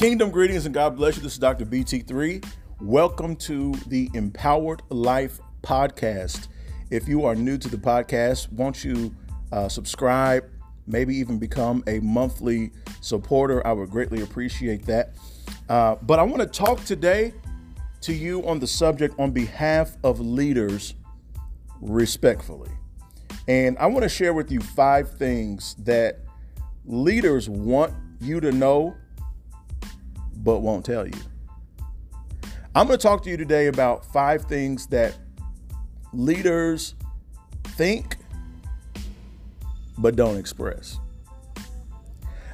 Kingdom greetings and God bless you. This is Dr. BT3. Welcome to the Empowered Life Podcast. If you are new to the podcast, won't you uh, subscribe, maybe even become a monthly supporter? I would greatly appreciate that. Uh, but I want to talk today to you on the subject on behalf of leaders respectfully. And I want to share with you five things that leaders want you to know but won't tell you. I'm going to talk to you today about five things that leaders think but don't express.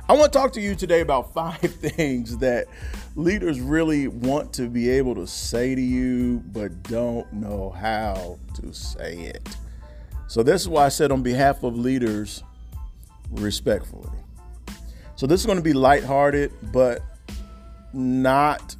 I want to talk to you today about five things that leaders really want to be able to say to you but don't know how to say it. So, this is why I said on behalf of leaders, respectfully. So, this is going to be lighthearted, but not.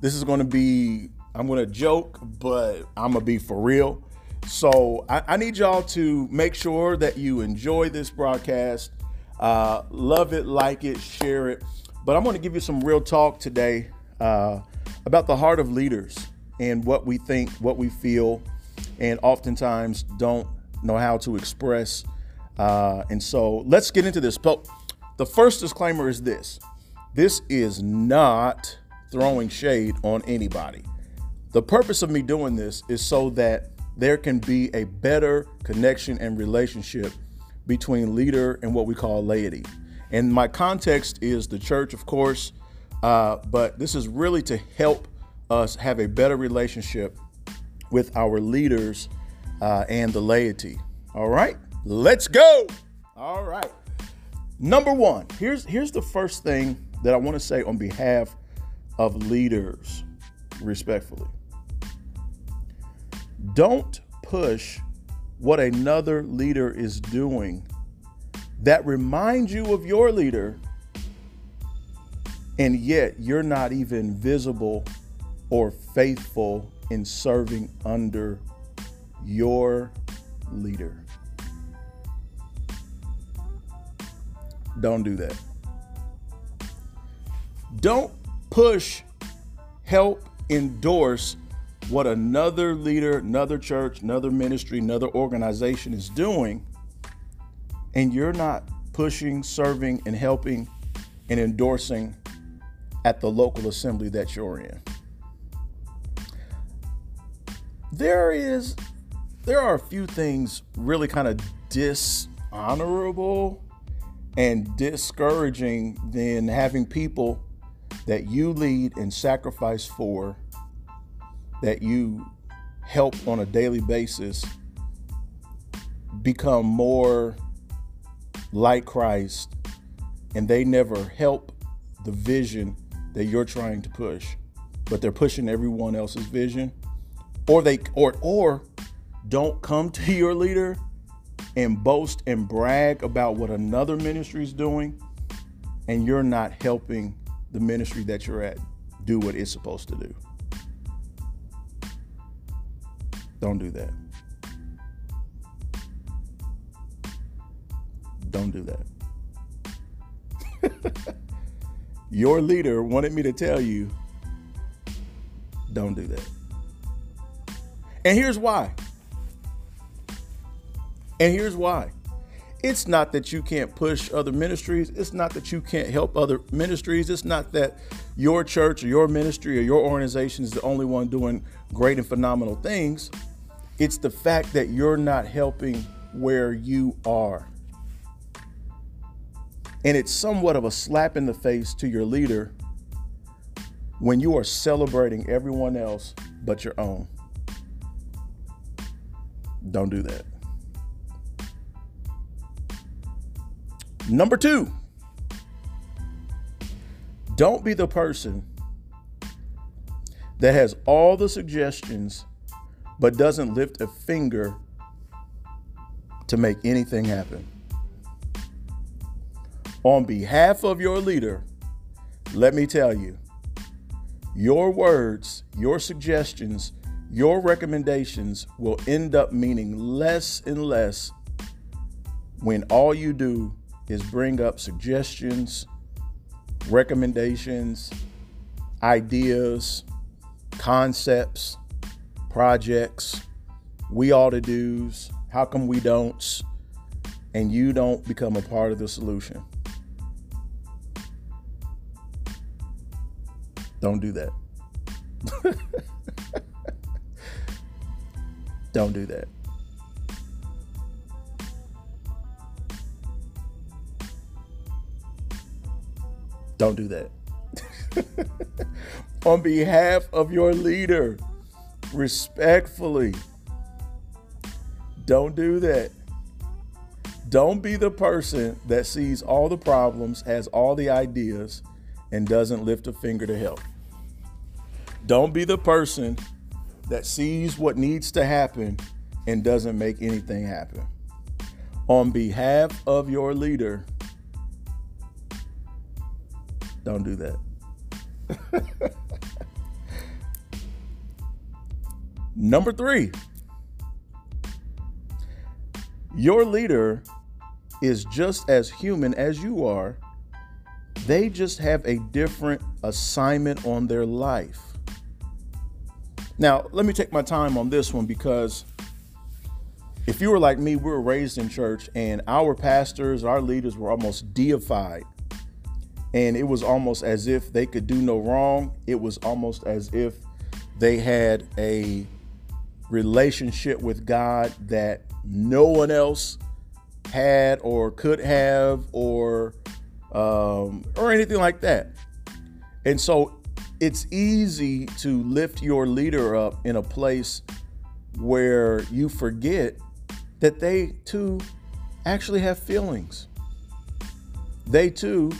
This is going to be, I'm going to joke, but I'm going to be for real. So I, I, need y'all to make sure that you enjoy this broadcast. Uh, love it, like it, share it. But I'm going to give you some real talk today uh, about the heart of leaders and what we think, what we feel, and oftentimes don't know how to express. Uh, and so let's get into this. But The first disclaimer is this this is not throwing shade on anybody. The purpose of me doing this is so that there can be a better connection and relationship between leader and what we call laity. And my context is the church, of course, uh, but this is really to help us have a better relationship with our leaders uh, and the laity. All right, let's go. All right. Number one, here's here's the first thing that I want to say on behalf of leaders, respectfully. Don't push what another leader is doing that reminds you of your leader, and yet you're not even visible or faithful in serving under your leader. Don't do that. Don't push, help, endorse what another leader, another church, another ministry, another organization is doing, and you're not pushing, serving, and helping and endorsing at the local assembly that you're in. There is there are a few things really kind of dishonorable and discouraging than having people that you lead and sacrifice for, that you help on a daily basis become more like Christ, and they never help the vision that you're trying to push, but they're pushing everyone else's vision, or they or or don't come to your leader and boast and brag about what another ministry is doing, and you're not helping the ministry that you're at do what it's supposed to do. Don't do that. Don't do that. Your leader wanted me to tell you don't do that. And here's why. And here's why. It's not that you can't push other ministries. It's not that you can't help other ministries. It's not that your church or your ministry or your organization is the only one doing great and phenomenal things. It's the fact that you're not helping where you are. And it's somewhat of a slap in the face to your leader when you are celebrating everyone else but your own. Don't do that. Number two, don't be the person that has all the suggestions but doesn't lift a finger to make anything happen. On behalf of your leader, let me tell you, your words, your suggestions, your recommendations will end up meaning less and less when all you do is bring up suggestions recommendations, ideas, concepts, projects, we ought to do's, how come we don't, and you don't become a part of the solution. Don't do that. don't do that. Don't do that. On behalf of your leader, respectfully, don't do that. Don't be the person that sees all the problems, has all the ideas, and doesn't lift a finger to help. Don't be the person that sees what needs to happen and doesn't make anything happen. On behalf of your leader, don't do that. Number three, your leader is just as human as you are. They just have a different assignment on their life. Now, let me take my time on this one because if you were like me, we were raised in church and our pastors, our leaders were almost deified and it was almost as if they could do no wrong. It was almost as if they had a relationship with God that no one else had or could have or um, or anything like that. And so it's easy to lift your leader up in a place where you forget that they too actually have feelings. They too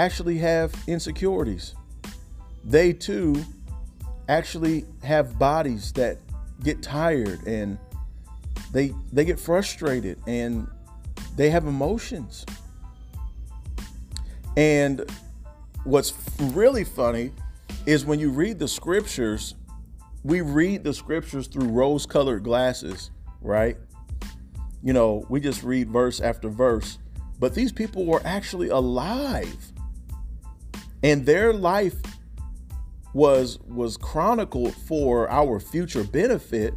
actually have insecurities. They too actually have bodies that get tired and they they get frustrated and they have emotions. And what's really funny is when you read the scriptures, we read the scriptures through rose colored glasses, right? You know, we just read verse after verse, but these people were actually alive and their life was was chronicled for our future benefit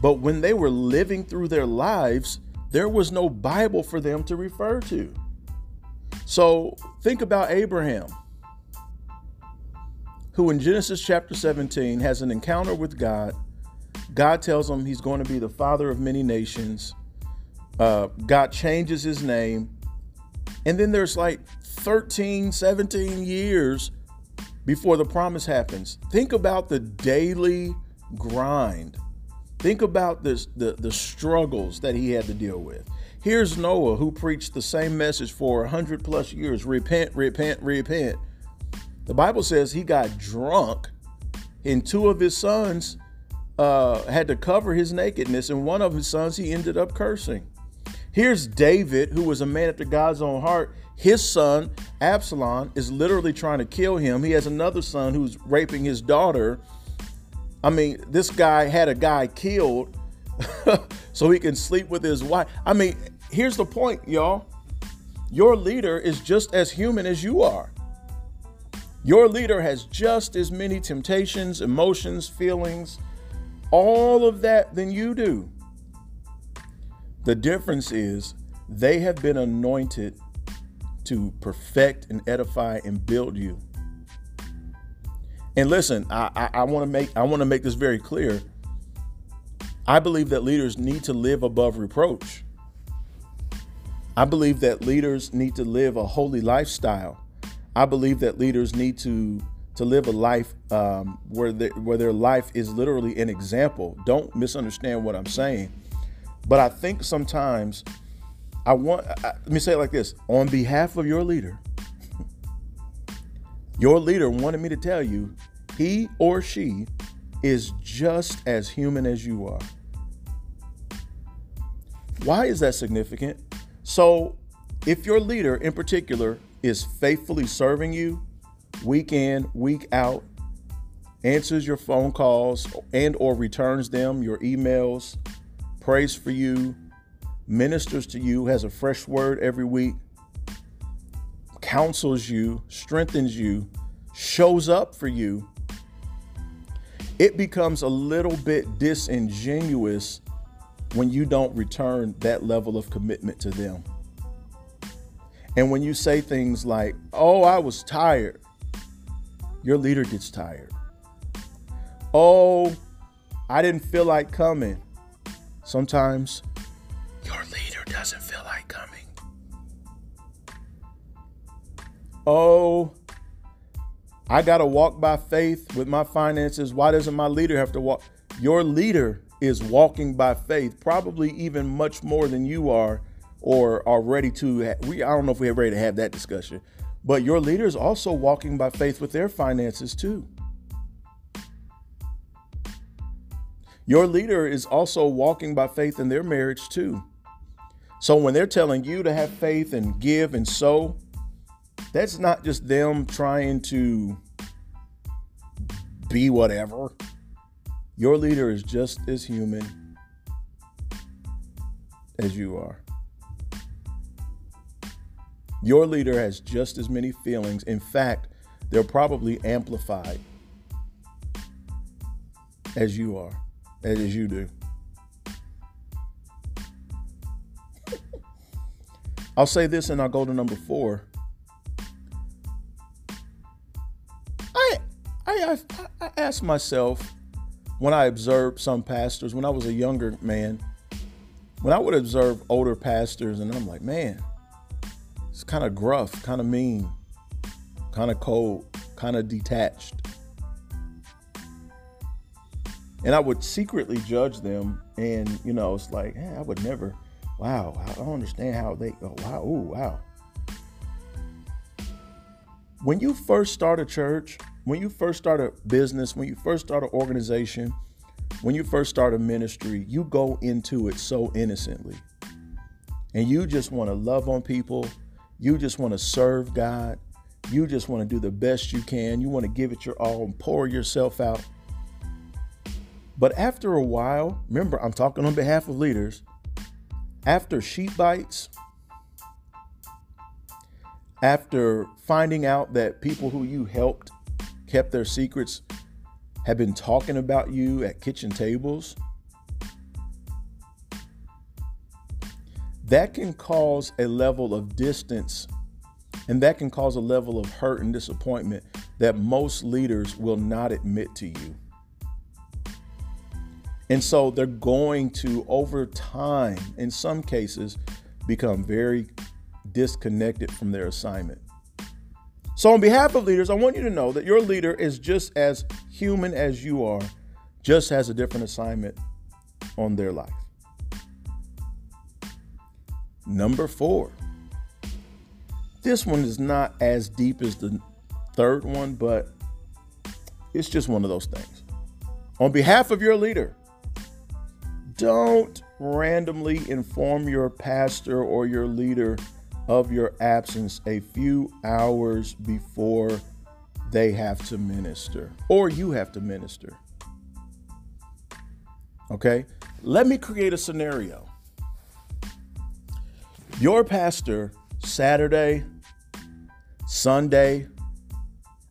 but when they were living through their lives there was no bible for them to refer to. So think about abraham who in genesis chapter 17 has an encounter with god. God tells him he's going to be the father of many nations. Uh, god changes his name. And then there's like 13, 17 years before the promise happens. Think about the daily grind. Think about this, the, the struggles that he had to deal with. Here's Noah, who preached the same message for 100 plus years repent, repent, repent. The Bible says he got drunk, and two of his sons uh, had to cover his nakedness, and one of his sons he ended up cursing. Here's David, who was a man after God's own heart. His son, Absalom, is literally trying to kill him. He has another son who's raping his daughter. I mean, this guy had a guy killed so he can sleep with his wife. I mean, here's the point, y'all. Your leader is just as human as you are. Your leader has just as many temptations, emotions, feelings, all of that than you do. The difference is they have been anointed to perfect and edify and build you. And listen, I, I, I want to make I want to make this very clear. I believe that leaders need to live above reproach. I believe that leaders need to live a holy lifestyle. I believe that leaders need to to live a life um, where the, where their life is literally an example. Don't misunderstand what I'm saying, but I think sometimes I want, I, let me say it like this on behalf of your leader, your leader wanted me to tell you he or she is just as human as you are. Why is that significant? So, if your leader in particular is faithfully serving you week in, week out, answers your phone calls and or returns them, your emails, prays for you, ministers to you, has a fresh word every week, counsels you, strengthens you, shows up for you, it becomes a little bit disingenuous when you don't return that level of commitment to them. And when you say things like, oh, I was tired, your leader gets tired. Oh, I didn't feel like coming. Sometimes your leader doesn't feel like coming. Oh, I got to walk by faith with my finances. Why doesn't my leader have to walk? Your leader is walking by faith, probably even much more than you are or are ready to. We I don't know if we're ready to have that discussion, but your leader is also walking by faith with their finances too. Your leader is also walking by faith in their marriage too. So when they're telling you to have faith and give and sow, that's not just them trying to be whatever. Your leader is just as human as you are. Your leader has just as many feelings. In fact, they're probably amplified as you are, as you do. I'll say this and I'll go to number four. I, I, I asked myself when I observed some pastors, when I was a younger man, when I would observe older pastors, and I'm like, man, it's kind of gruff, kind of mean, kind of cold, kind of detached. And I would secretly judge them, and you know, it's like, hey, I would never. Wow, I don't understand how they go. Wow, ooh, wow. When you first start a church, when you first start a business, when you first start an organization, when you first start a ministry, you go into it so innocently. And you just want to love on people. You just want to serve God. You just want to do the best you can. You want to give it your all and pour yourself out. But after a while, remember, I'm talking on behalf of leaders. After sheep bites, after finding out that people who you helped kept their secrets have been talking about you at kitchen tables, that can cause a level of distance and that can cause a level of hurt and disappointment that most leaders will not admit to you. And so they're going to, over time, in some cases, become very disconnected from their assignment. So, on behalf of leaders, I want you to know that your leader is just as human as you are, just has a different assignment on their life. Number four. This one is not as deep as the third one, but it's just one of those things. On behalf of your leader, don't randomly inform your pastor or your leader of your absence a few hours before they have to minister or you have to minister. Okay? Let me create a scenario. Your pastor, Saturday, Sunday,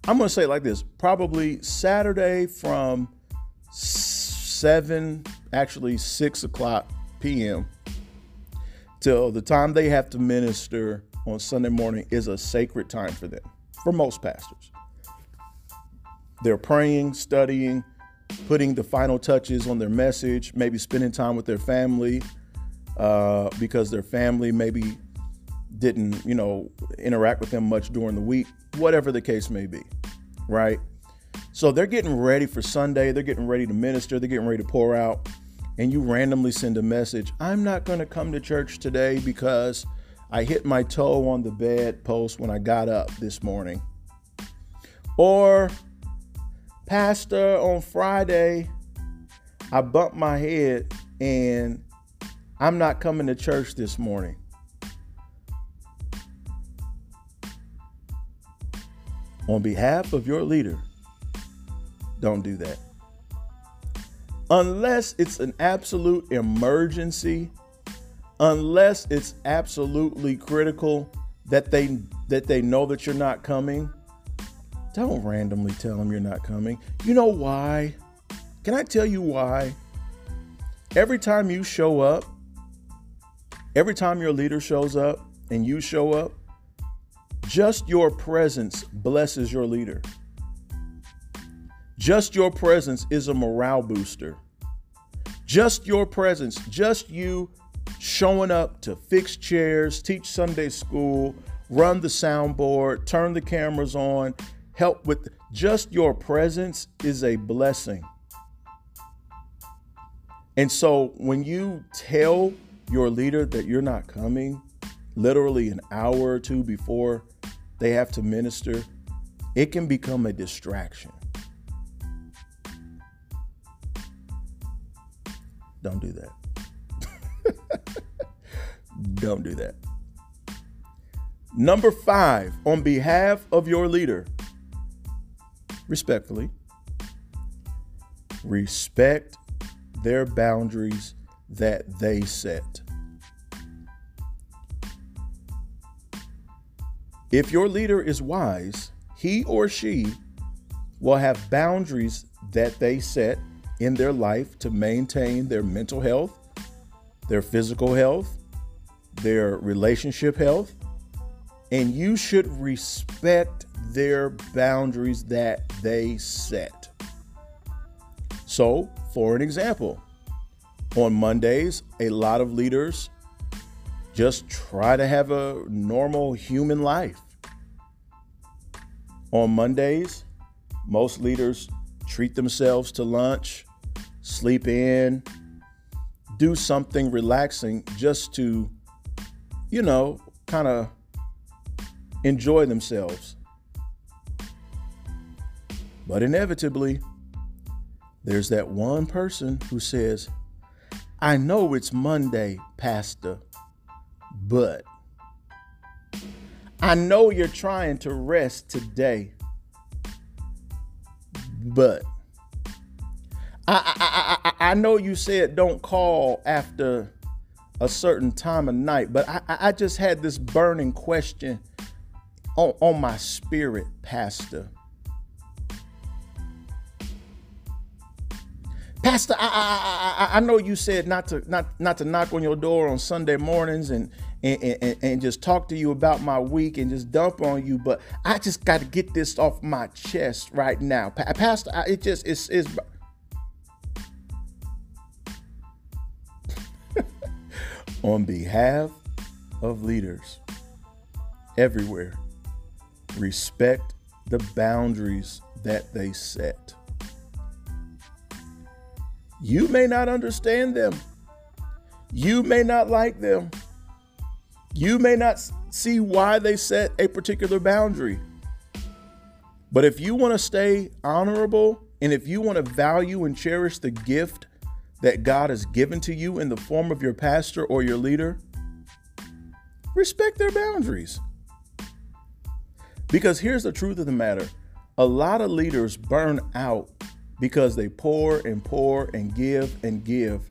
I'm going to say it like this probably Saturday from 7, actually 6 o'clock p.m till the time they have to minister on Sunday morning is a sacred time for them, for most pastors. They're praying, studying, putting the final touches on their message, maybe spending time with their family uh, because their family maybe didn't, you know, interact with them much during the week, whatever the case may be, right? So they're getting ready for Sunday, they're getting ready to minister, they're getting ready to pour out and you randomly send a message, I'm not going to come to church today because I hit my toe on the bed post when I got up this morning. Or, Pastor, on Friday, I bumped my head and I'm not coming to church this morning. On behalf of your leader, don't do that unless it's an absolute emergency, unless it's absolutely critical that they that they know that you're not coming, don't randomly tell them you're not coming. You know why? Can I tell you why? Every time you show up, every time your leader shows up and you show up, just your presence blesses your leader. Just your presence is a morale booster. Just your presence, just you showing up to fix chairs, teach Sunday school, run the soundboard, turn the cameras on, help with just your presence is a blessing. And so when you tell your leader that you're not coming, literally an hour or two before they have to minister, it can become a distraction. Don't do that. Don't do that. Number five, on behalf of your leader, respectfully, respect their boundaries that they set. If your leader is wise, he or she will have boundaries that they set in their life to maintain their mental health, their physical health, their relationship health, and you should respect their boundaries that they set. So, for an example, on Mondays, a lot of leaders just try to have a normal human life. On Mondays, most leaders treat themselves to lunch, sleep in, do something relaxing just to, you know, kind of enjoy themselves. But inevitably, there's that one person who says, I know it's Monday, Pastor, but I know you're trying to rest today, but I, I, I, I know you said don't call after a certain time of night, but I, I just had this burning question on, on my spirit, Pastor. Pastor, I, I, I, I know you said not to not not to knock on your door on Sunday mornings and and, and, and just talk to you about my week and just dump on you, but I just got to get this off my chest right now, Pastor. it just it's it's. on behalf of leaders everywhere, respect the boundaries that they set. You may not understand them. You may not like them. You may not see why they set a particular boundary. But if you want to stay honorable and if you want to value and cherish the gift that God has given to you in the form of your pastor or your leader, respect their boundaries. Because here's the truth of the matter a lot of leaders burn out because they pour and pour and give and give,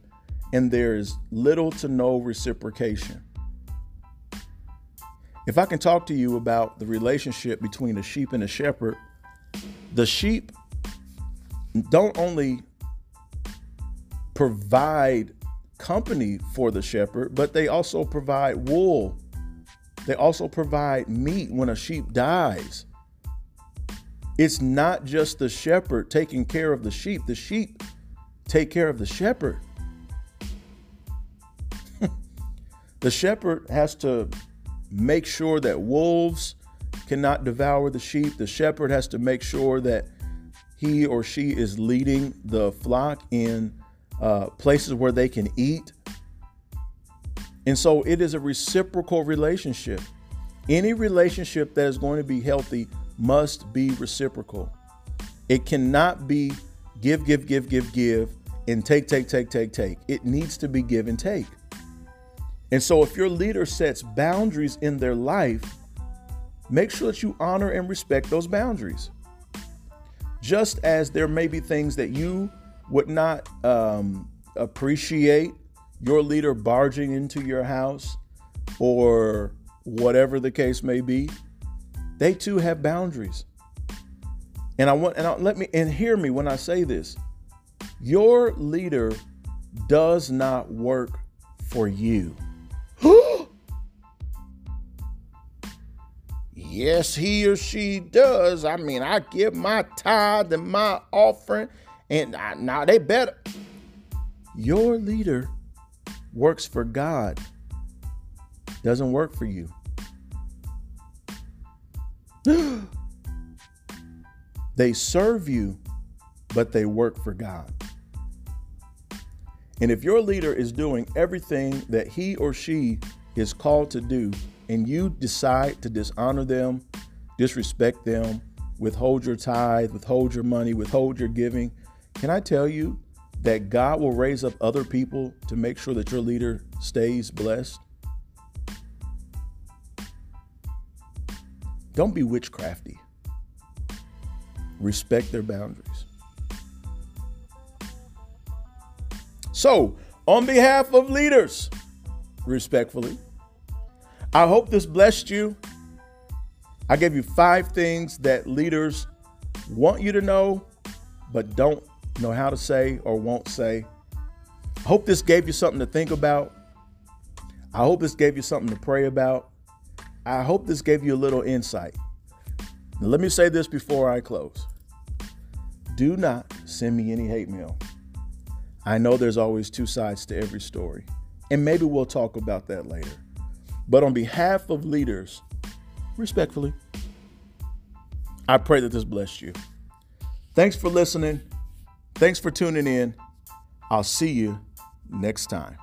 and there's little to no reciprocation. If I can talk to you about the relationship between a sheep and a shepherd, the sheep don't only provide company for the shepherd, but they also provide wool. They also provide meat when a sheep dies. It's not just the shepherd taking care of the sheep, the sheep take care of the shepherd. the shepherd has to make sure that wolves cannot devour the sheep. The shepherd has to make sure that he or she is leading the flock in uh, places where they can eat. And so it is a reciprocal relationship. Any relationship that is going to be healthy must be reciprocal. It cannot be give, give, give, give, give, and take, take, take, take, take. It needs to be give and take. And so if your leader sets boundaries in their life, make sure that you honor and respect those boundaries. Just as there may be things that you would not um, appreciate your leader barging into your house or whatever the case may be, They too have boundaries. And I want and I, let me and hear me when I say this. Your leader does not work for you. Yes, he or she does. I mean, I give my tithe and my offering, and now they better. Your leader works for God, doesn't work for you. they serve you, but they work for God. And if your leader is doing everything that he or she is called to do, and you decide to dishonor them, disrespect them, withhold your tithe, withhold your money, withhold your giving, can I tell you that God will raise up other people to make sure that your leader stays blessed? Don't be witchcrafty. Respect their boundaries. So, on behalf of leaders, respectfully, I hope this blessed you. I gave you five things that leaders want you to know, but don't know how to say or won't say. I hope this gave you something to think about. I hope this gave you something to pray about. I hope this gave you a little insight. Now, let me say this before I close. Do not send me any hate mail. I know there's always two sides to every story, and maybe we'll talk about that later. But on behalf of leaders, respectfully, I pray that this blessed you. Thanks for listening. Thanks for tuning in. I'll see you next time.